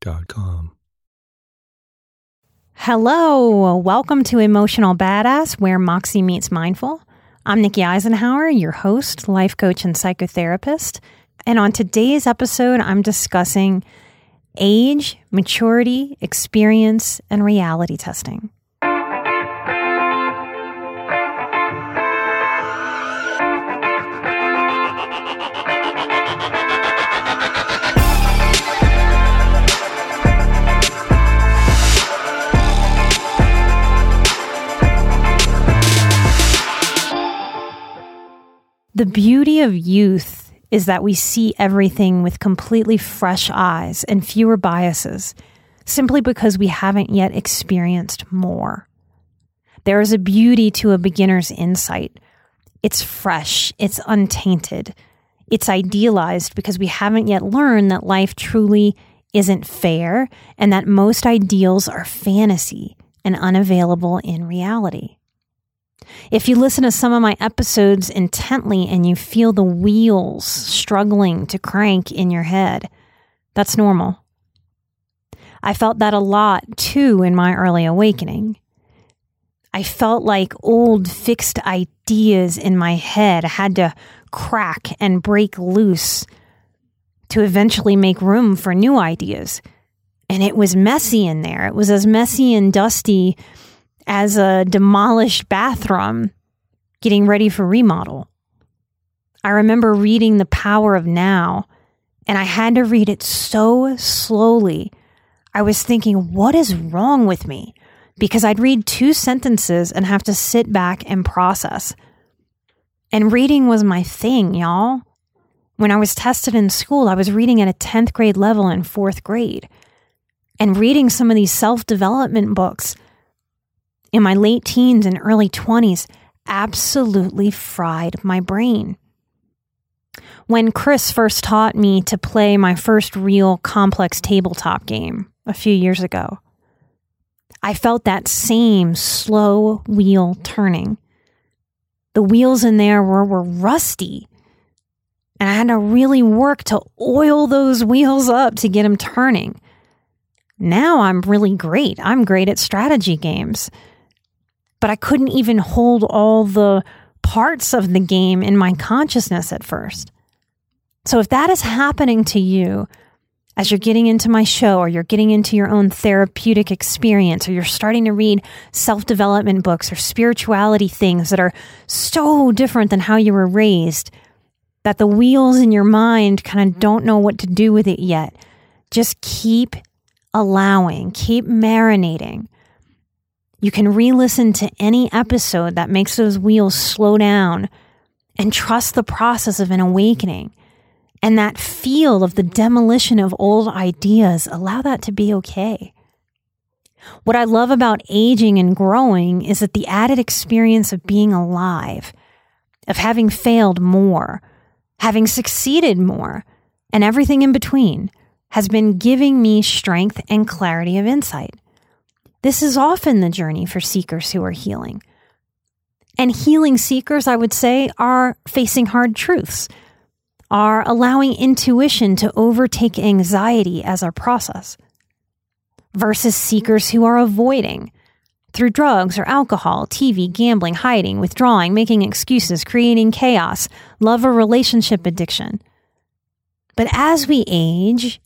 calmhistory.com Hello, welcome to Emotional Badass, where Moxie meets mindful. I'm Nikki Eisenhauer, your host, life coach, and psychotherapist. And on today's episode, I'm discussing age, maturity, experience, and reality testing. The beauty of youth is that we see everything with completely fresh eyes and fewer biases, simply because we haven't yet experienced more. There is a beauty to a beginner's insight. It's fresh, it's untainted, it's idealized because we haven't yet learned that life truly isn't fair and that most ideals are fantasy and unavailable in reality. If you listen to some of my episodes intently and you feel the wheels struggling to crank in your head, that's normal. I felt that a lot too in my early awakening. I felt like old fixed ideas in my head had to crack and break loose to eventually make room for new ideas. And it was messy in there. It was as messy and dusty as a demolished bathroom getting ready for remodel. I remember reading The Power of Now, and I had to read it so slowly. I was thinking, what is wrong with me? Because I'd read two sentences and have to sit back and process. And reading was my thing, y'all. When I was tested in school, I was reading at a 10th grade level in fourth grade. And reading some of these self development books in my late teens and early 20s absolutely fried my brain. When Chris first taught me to play my first real complex tabletop game a few years ago, I felt that same slow wheel turning. The wheels in there were, were rusty, and I had to really work to oil those wheels up to get them turning. Now I'm really great. I'm great at strategy games but I couldn't even hold all the parts of the game in my consciousness at first. So if that is happening to you as you're getting into my show or you're getting into your own therapeutic experience or you're starting to read self development books or spirituality things that are so different than how you were raised, that the wheels in your mind kind of mm-hmm. don't know what to do with it yet, just keep allowing, keep marinating you can re listen to any episode that makes those wheels slow down and trust the process of an awakening. And that feel of the demolition of old ideas, allow that to be okay. What I love about aging and growing is that the added experience of being alive, of having failed more, having succeeded more, and everything in between has been giving me strength and clarity of insight. This is often the journey for seekers who are healing. And healing seekers, I would say, are facing hard truths, are allowing intuition to overtake anxiety as our process, versus seekers who are avoiding through drugs or alcohol, TV, gambling, hiding, withdrawing, making excuses, creating chaos, love or relationship addiction. But as we age,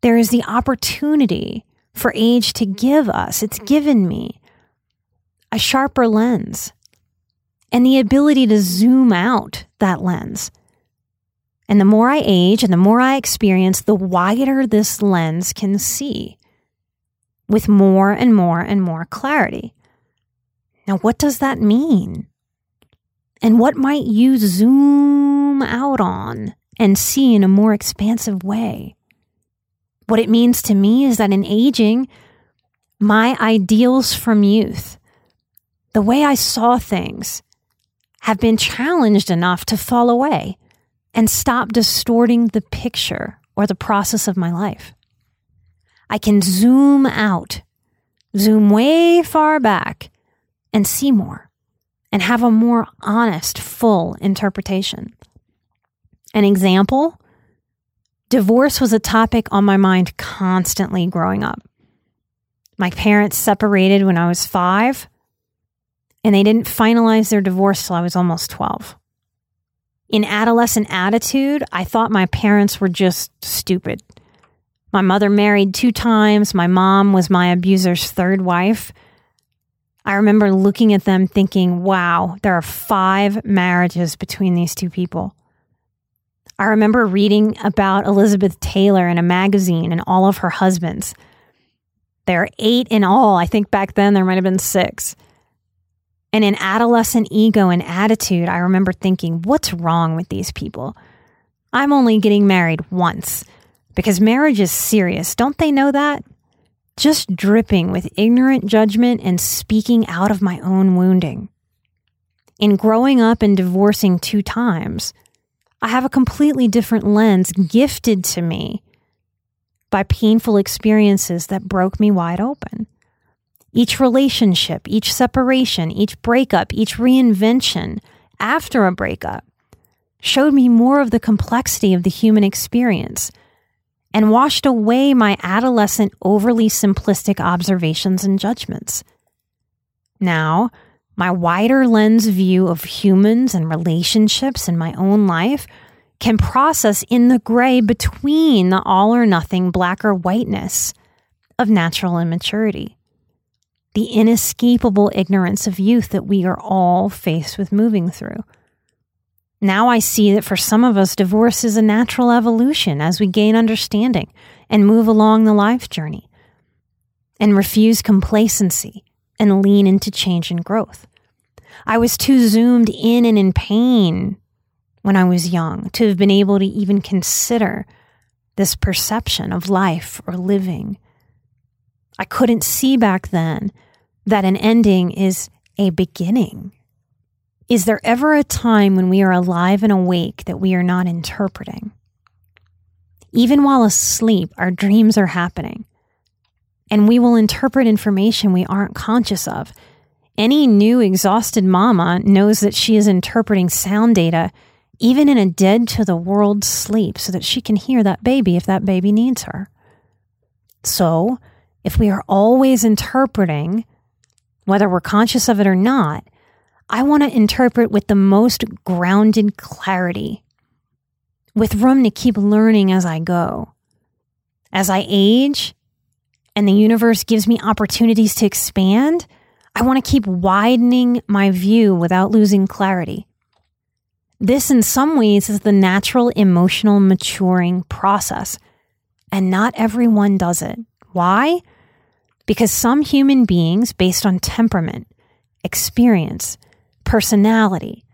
there is the opportunity for age to give us, it's mm-hmm. given me a sharper lens and the ability to zoom out that lens. And the more I age and the more I experience, the wider this lens can see with more and more and more clarity. Now, what does that mean? And what might you zoom out on and see in a more expansive way? What it means to me is that in aging, my ideals from youth, the way I saw things, have been challenged enough to fall away and stop distorting the picture or the process of my life. I can zoom out, zoom way far back, and see more and have a more honest, full interpretation. An example divorce was a topic on my mind constantly growing up. My parents separated when I was five, and they didn't finalize their divorce till I was almost 12. In adolescent attitude, I thought my parents were just stupid. My mother married two times. My mom was my abuser's third wife. I remember looking at them thinking, wow, there are five marriages between these two people. I remember reading about Elizabeth Taylor in a magazine and all of her husbands. There are eight in all. I think back then there might have been six. And in adolescent ego and attitude, I remember thinking, what's wrong with these people? I'm only getting married once because marriage is serious. Don't they know that? Just dripping with ignorant judgment and speaking out of my own wounding. In growing up and divorcing two times, I have a completely different lens gifted to me by painful experiences that broke me wide open. Each relationship, each separation, each breakup, each reinvention after a breakup showed me more of the complexity of the human experience and washed away my adolescent, overly simplistic observations and judgments. Now, my wider lens view of humans and relationships in my own life can process in the gray between the all or nothing black or whiteness of natural immaturity the inescapable ignorance of youth that we are all faced with moving through. Now I see that for some of us, divorce is a natural evolution as we gain understanding and move along the life journey and refuse complacency and lean into change and growth. I was too zoomed in and in pain when I was young to have been able to even consider this perception of life or living. I couldn't see back then that an ending is a beginning. Is there ever a time when we are alive and awake that we are not interpreting? Even while asleep, our dreams are happening, and we will interpret information we aren't conscious of. Any new exhausted mama knows that she is interpreting sound data even in a dead to the world sleep so that she can hear that baby if that baby needs her. So, if we are always interpreting, whether we're conscious of it or not, I want to interpret with the most grounded clarity, with room to keep learning as I go. As I age and the universe gives me opportunities to expand, I want to keep widening my view without losing clarity. This, in some ways, is the natural emotional maturing process, and not everyone does it. Why? Because some human beings, based on temperament, experience, personality,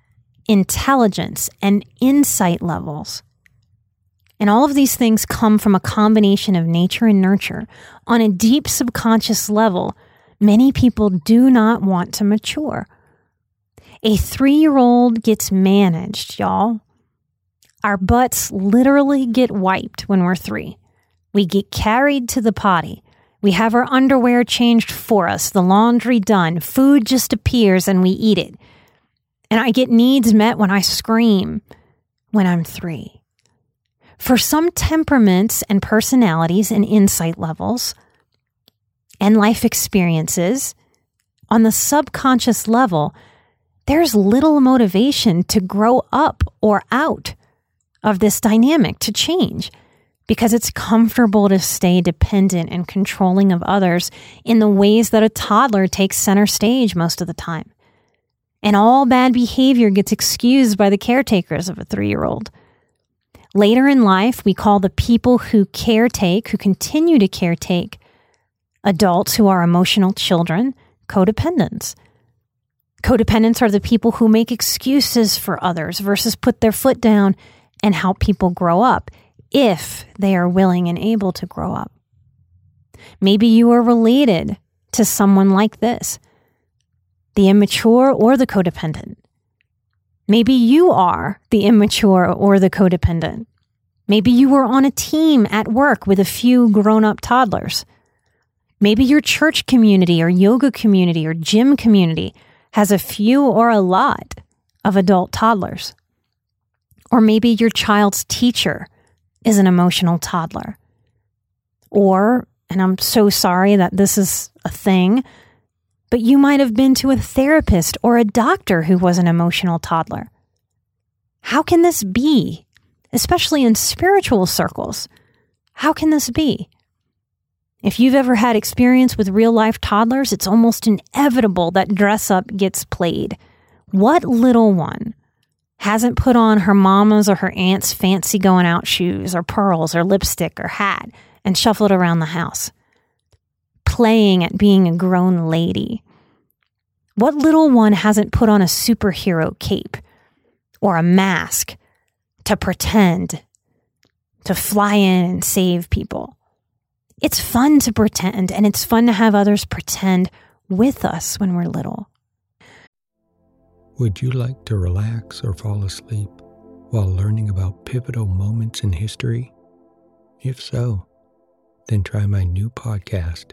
intelligence, and insight levels, and all of these things come from a combination of nature and nurture. On a deep subconscious level, many people do not want to mature. A three year old gets managed, y'all. Our butts literally get wiped when we're three. We get carried to the potty. We have our underwear changed for us, the laundry done, food just appears and we eat it. And I get needs met when I scream when I'm three. For some temperaments and personalities and insight levels and life experiences, on the subconscious level, there's little motivation to grow up or out of this dynamic to change because it's comfortable to stay dependent and controlling of others in the ways that a toddler takes center stage most of the time. And all bad behavior gets excused by the caretakers of a three year old. Later in life, we call the people who caretake, who continue to caretake, adults who are emotional children, codependents. Codependents are the people who make excuses for others versus put their foot down and help people grow up if they are willing and able to grow up. Maybe you are related to someone like this the immature or the codependent. Maybe you are the immature or the codependent. Maybe you were on a team at work with a few grown up toddlers. Maybe your church community or yoga community or gym community has a few or a lot of adult toddlers. Or maybe your child's teacher is an emotional toddler. Or, and I'm so sorry that this is a thing, but you might have been to a therapist or a doctor who was an emotional toddler. How can this be? Especially in spiritual circles. How can this be? If you've ever had experience with real life toddlers, it's almost inevitable that dress up gets played. What little one hasn't put on her mama's or her aunt's fancy going out shoes or pearls or lipstick or hat and shuffled around the house, playing at being a grown lady? What little one hasn't put on a superhero cape or a mask to pretend to fly in and save people? It's fun to pretend, and it's fun to have others pretend with us when we're little. Would you like to relax or fall asleep while learning about pivotal moments in history? If so, then try my new podcast,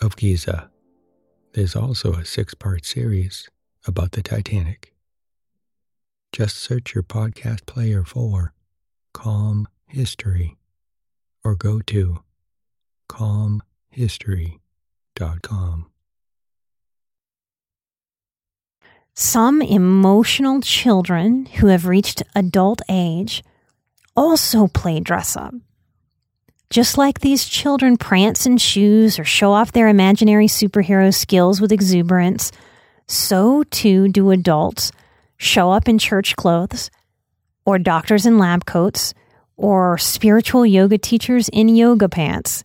of Giza. There's also a six part series about the Titanic. Just search your podcast player for Calm History or go to calmhistory.com. Some emotional children who have reached adult age also play dress up. Just like these children prance in shoes or show off their imaginary superhero skills with exuberance, so too do adults show up in church clothes, or doctors in lab coats, or spiritual yoga teachers in yoga pants.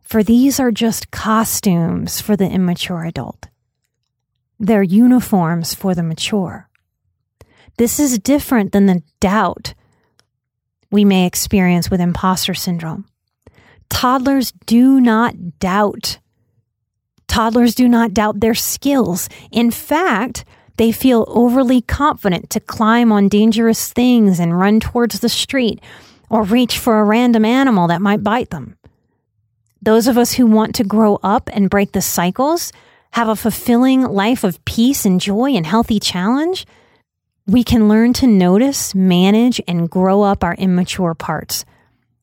For these are just costumes for the immature adult. They're uniforms for the mature. This is different than the doubt we may experience with imposter syndrome. Toddlers do not doubt. Toddlers do not doubt their skills. In fact, they feel overly confident to climb on dangerous things and run towards the street or reach for a random animal that might bite them. Those of us who want to grow up and break the cycles have a fulfilling life of peace and joy and healthy challenge, we can learn to notice, manage, and grow up our immature parts.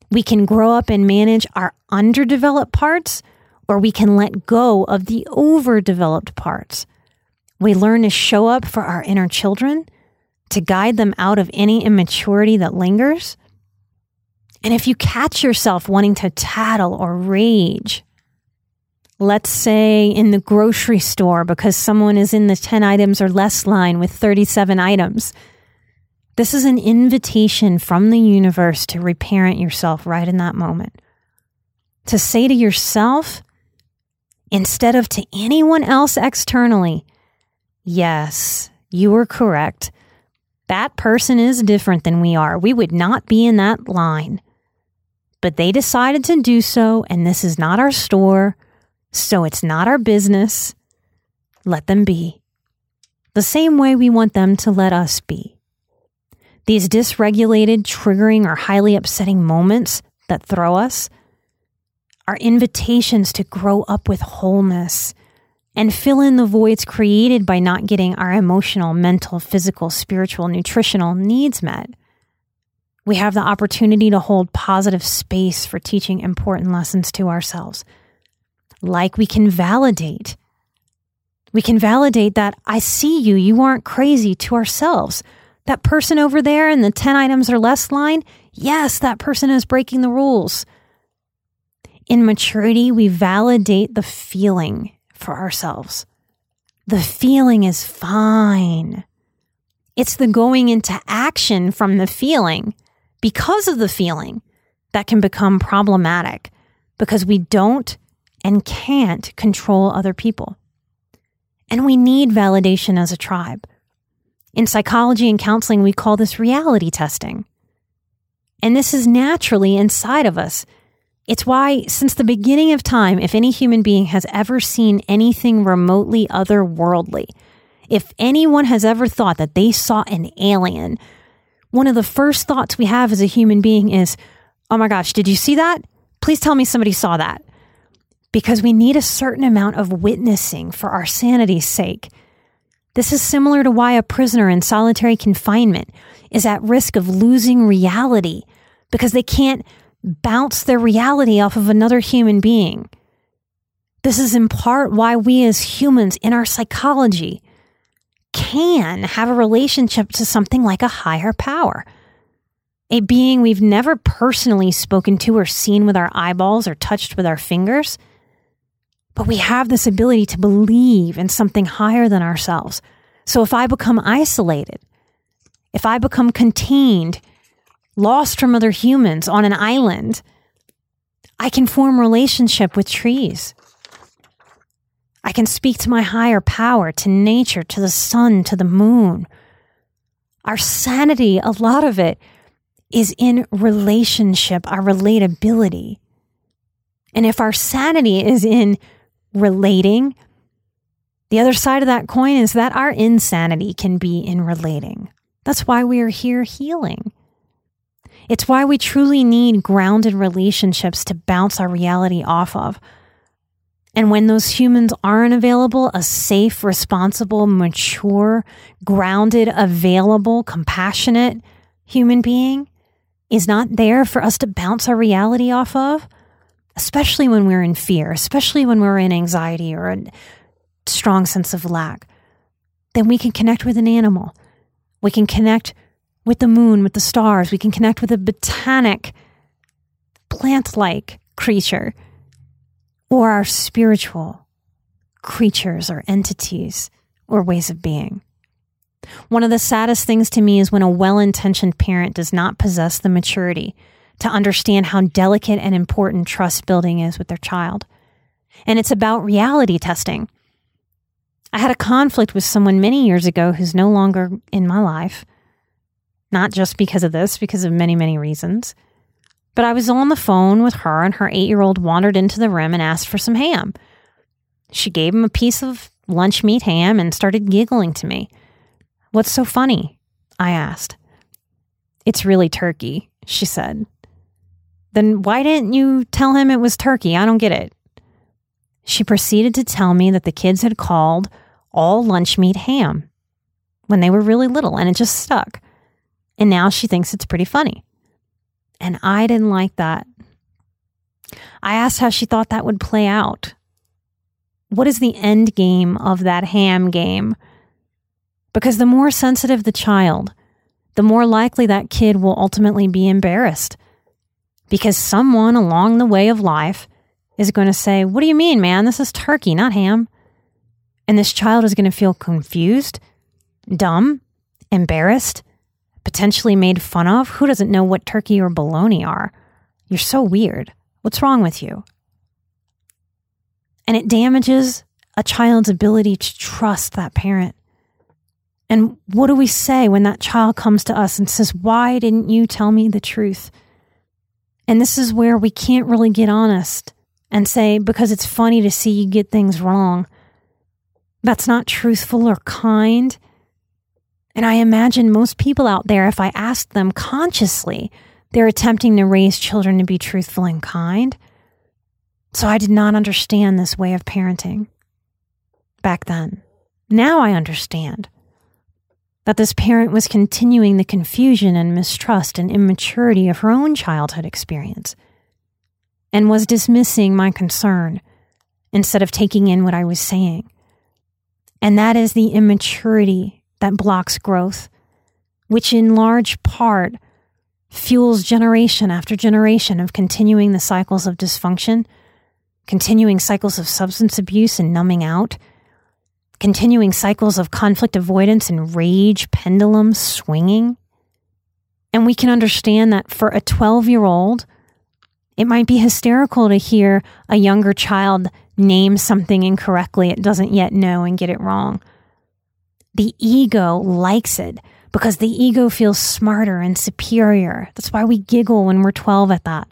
We can grow up and manage our underdeveloped parts, or we can let go of the overdeveloped parts. We learn to show up for our inner children, to guide them out of any immaturity that lingers. And if you catch yourself wanting to tattle or rage, let's say in the grocery store because someone is in the 10 items or less line with 37 items. This is an invitation from the universe to reparent yourself right in that moment. To say to yourself, instead of to anyone else externally, yes, you were correct. That person is different than we are. We would not be in that line. But they decided to do so, and this is not our store. So it's not our business. Let them be. The same way we want them to let us be. These dysregulated, triggering, or highly upsetting moments that throw us are invitations to grow up with wholeness and fill in the voids created by not getting our emotional, mental, physical, spiritual, nutritional needs met. We have the opportunity to hold positive space for teaching important lessons to ourselves. Like we can validate. We can validate that I see you, you aren't crazy to ourselves. That person over there in the 10 items or less line, yes, that person is breaking the rules. In maturity, we validate the feeling for ourselves. The feeling is fine. It's the going into action from the feeling because of the feeling that can become problematic because we don't and can't control other people. And we need validation as a tribe. In psychology and counseling, we call this reality testing. And this is naturally inside of us. It's why, since the beginning of time, if any human being has ever seen anything remotely otherworldly, if anyone has ever thought that they saw an alien, one of the first thoughts we have as a human being is, oh my gosh, did you see that? Please tell me somebody saw that. Because we need a certain amount of witnessing for our sanity's sake. This is similar to why a prisoner in solitary confinement is at risk of losing reality because they can't bounce their reality off of another human being. This is in part why we as humans in our psychology can have a relationship to something like a higher power. A being we've never personally spoken to or seen with our eyeballs or touched with our fingers. But we have this ability to believe in something higher than ourselves. So if I become isolated, if I become contained, lost from other humans on an island, I can form relationship with trees. I can speak to my higher power, to nature, to the sun, to the moon. Our sanity, a lot of it is in relationship, our relatability. And if our sanity is in relating, the other side of that coin is that our insanity can be in relating. That's why we are here healing. It's why we truly need grounded relationships to bounce our reality off of. And when those humans aren't available, a safe, responsible, mature, grounded, available, compassionate human being is not there for us to bounce our reality off of, especially when we're in fear, especially when we're in anxiety or a strong sense of lack, then we can connect with an animal. We can connect with the moon, with the stars. We can connect with a botanic, plant like creature or our spiritual creatures or entities or ways of being. One of the saddest things to me is when a well intentioned parent does not possess the maturity to understand how delicate and important trust building is with their child. And it's about reality testing. I had a conflict with someone many years ago who's no longer in my life, not just because of this, because of many, many reasons. But I was on the phone with her, and her eight year old wandered into the room and asked for some ham. She gave him a piece of lunch meat ham and started giggling to me. What's so funny? I asked. It's really turkey, she said. Then why didn't you tell him it was turkey? I don't get it. She proceeded to tell me that the kids had called all lunch meat ham when they were really little and it just stuck. And now she thinks it's pretty funny. And I didn't like that. I asked how she thought that would play out. What is the end game of that ham game? Because the more sensitive the child, the more likely that kid will ultimately be embarrassed. Because someone along the way of life is going to say, What do you mean, man? This is turkey, not ham. And this child is going to feel confused, dumb, embarrassed, potentially made fun of? Who doesn't know what turkey or bologna are? You're so weird. What's wrong with you? And it damages a child's ability to trust that parent. And what do we say when that child comes to us and says, Why didn't you tell me the truth? And this is where we can't really get honest and say, Because it's funny to see you get things wrong. That's not truthful or kind. And I imagine most people out there, if I asked them consciously, they're attempting to raise children to be truthful and kind. So I did not understand this way of parenting back then. Now I understand that this parent was continuing the confusion and mistrust and immaturity of her own childhood experience and was dismissing my concern instead of taking in what I was saying. And that is the immaturity that blocks growth, which in large part fuels generation after generation of continuing the cycles of dysfunction, continuing cycles of substance abuse and numbing out, continuing cycles of conflict avoidance and rage pendulum swinging. And we can understand that for a 12 year old, it might be hysterical to hear a younger child name something incorrectly it doesn't yet know and get it wrong. The ego likes it because the ego feels smarter and superior. That's why we giggle when we're 12 at that.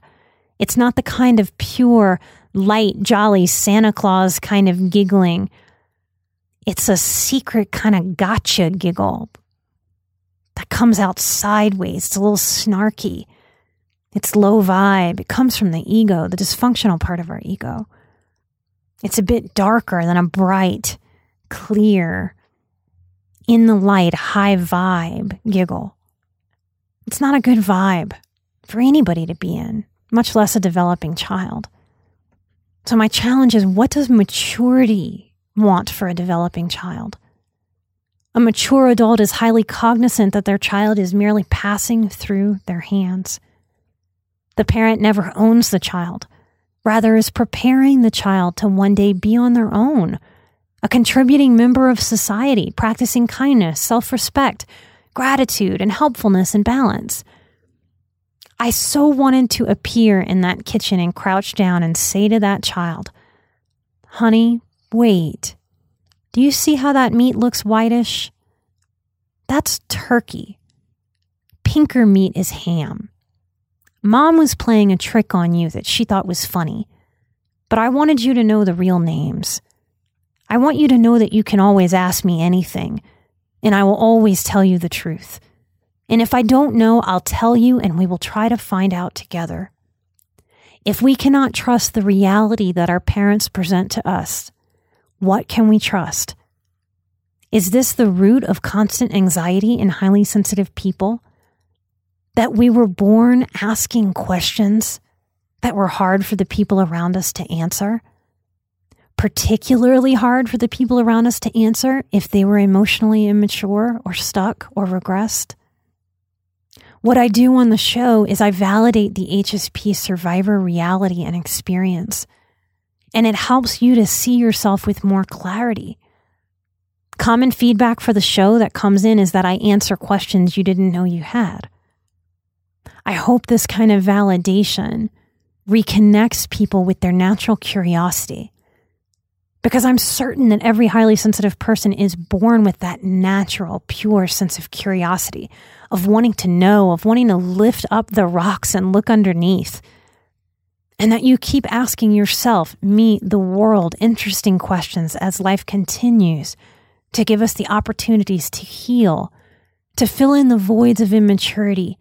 It's not the kind of pure, light, jolly Santa Claus kind of giggling. It's a secret kind of gotcha giggle that comes out sideways. It's a little snarky. It's low vibe. It comes from the ego, the dysfunctional part of our ego. It's a bit darker than a bright, clear, in the light, high vibe giggle. It's not a good vibe for anybody to be in, much less a developing child. So, my challenge is what does maturity want for a developing child? A mature adult is highly cognizant that their child is merely passing through their hands. The parent never owns the child, rather, is preparing the child to one day be on their own a contributing member of society, practicing kindness, self respect, gratitude, and helpfulness and balance. I so wanted to appear in that kitchen and crouch down and say to that child, Honey, wait. Do you see how that meat looks whitish? That's turkey. Pinker meat is ham. Mom was playing a trick on you that she thought was funny, but I wanted you to know the real names. I want you to know that you can always ask me anything, and I will always tell you the truth. And if I don't know, I'll tell you, and we will try to find out together. If we cannot trust the reality that our parents present to us, what can we trust? Is this the root of constant anxiety in highly sensitive people? That we were born asking questions that were hard for the people around us to answer? particularly hard for the people around us to answer if they were emotionally immature or stuck or regressed. What I do on the show is I validate the HSP survivor reality and experience, and it helps you to see yourself with more clarity. Common feedback for the show that comes in is that I answer questions you didn't know you had. I hope this kind of validation reconnects people with their natural curiosity because I'm certain that every highly sensitive person is born with that natural, pure sense of curiosity, of wanting to know, of wanting to lift up the rocks and look underneath. And that you keep asking yourself, me, the world, interesting questions as life continues to give us the opportunities to heal, to fill in the voids of immaturity,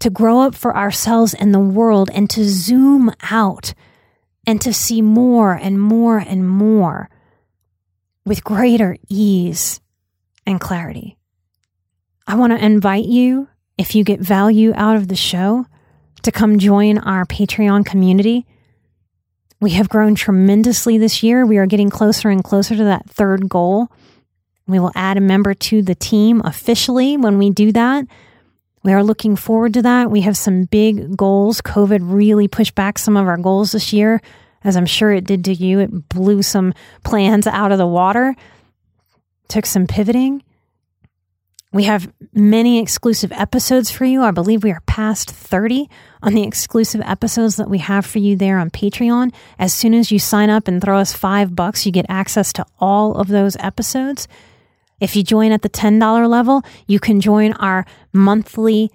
to grow up for ourselves and the world, and to zoom out and to see more and more and more with greater ease and clarity. I want to invite you, if you get value out of the show, to come join our Patreon community. We have grown tremendously this year. We are getting closer and closer to that third goal. We will add a member to the team officially when we do that. We are looking forward to that. We have some big goals. COVID really pushed back some of our goals this year, as I'm sure it did to you. It blew some plans out of the water, took some pivoting. We have many exclusive episodes for you. I believe we are past 30 on the exclusive episodes that we have for you there on Patreon. As soon as you sign up and throw us five bucks, you get access to all of those episodes. If you join at the $10 level, you can join our monthly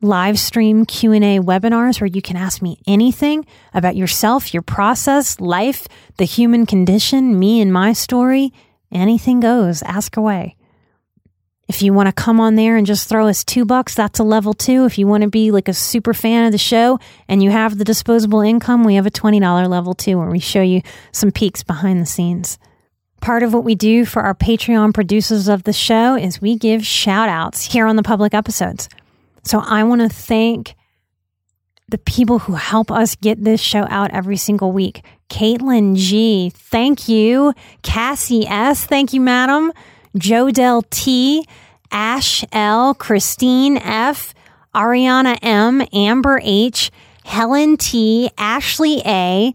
live stream Q&A webinars where you can ask me anything about yourself, your process, life, the human condition, me and my story. Anything goes, ask away. If you want to come on there and just throw us two bucks, that's a level two. If you want to be like a super fan of the show and you have the disposable income, we have a $20 level two where we show you some peeks behind the scenes. Part of what we do for our Patreon producers of the show is we give shout outs here on the public episodes. So I want to thank the people who help us get this show out every single week. Caitlin G, thank you. Cassie S, thank you, madam. Jodell T, Ash L, Christine F, Ariana M, Amber H, Helen T, Ashley A,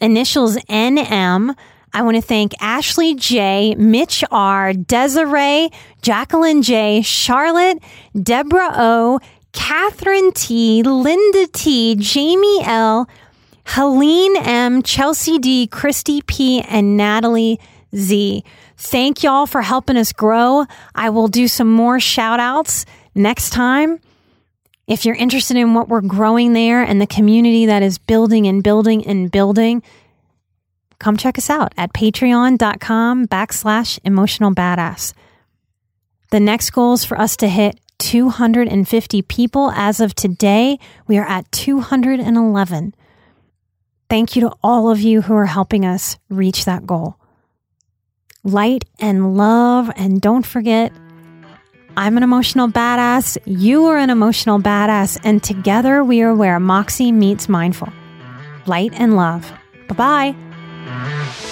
initials NM. I want to thank Ashley J, Mitch R, Desiree, Jacqueline J, Charlotte, Deborah O, Catherine T, Linda T, Jamie L, Helene M, Chelsea D, Christy P, and Natalie Z. Thank y'all for helping us grow. I will do some more shout outs next time. If you're interested in what we're growing there and the community that is building and building and building, come check us out at patreon.com backslash emotional badass. The next goal is for us to hit 250 people. As of today, we are at 211. Thank you to all of you who are helping us reach that goal light and love. And don't forget, I'm an emotional badass. You are an emotional badass. And together we are where Moxie meets mindful. Light and love. Bye bye.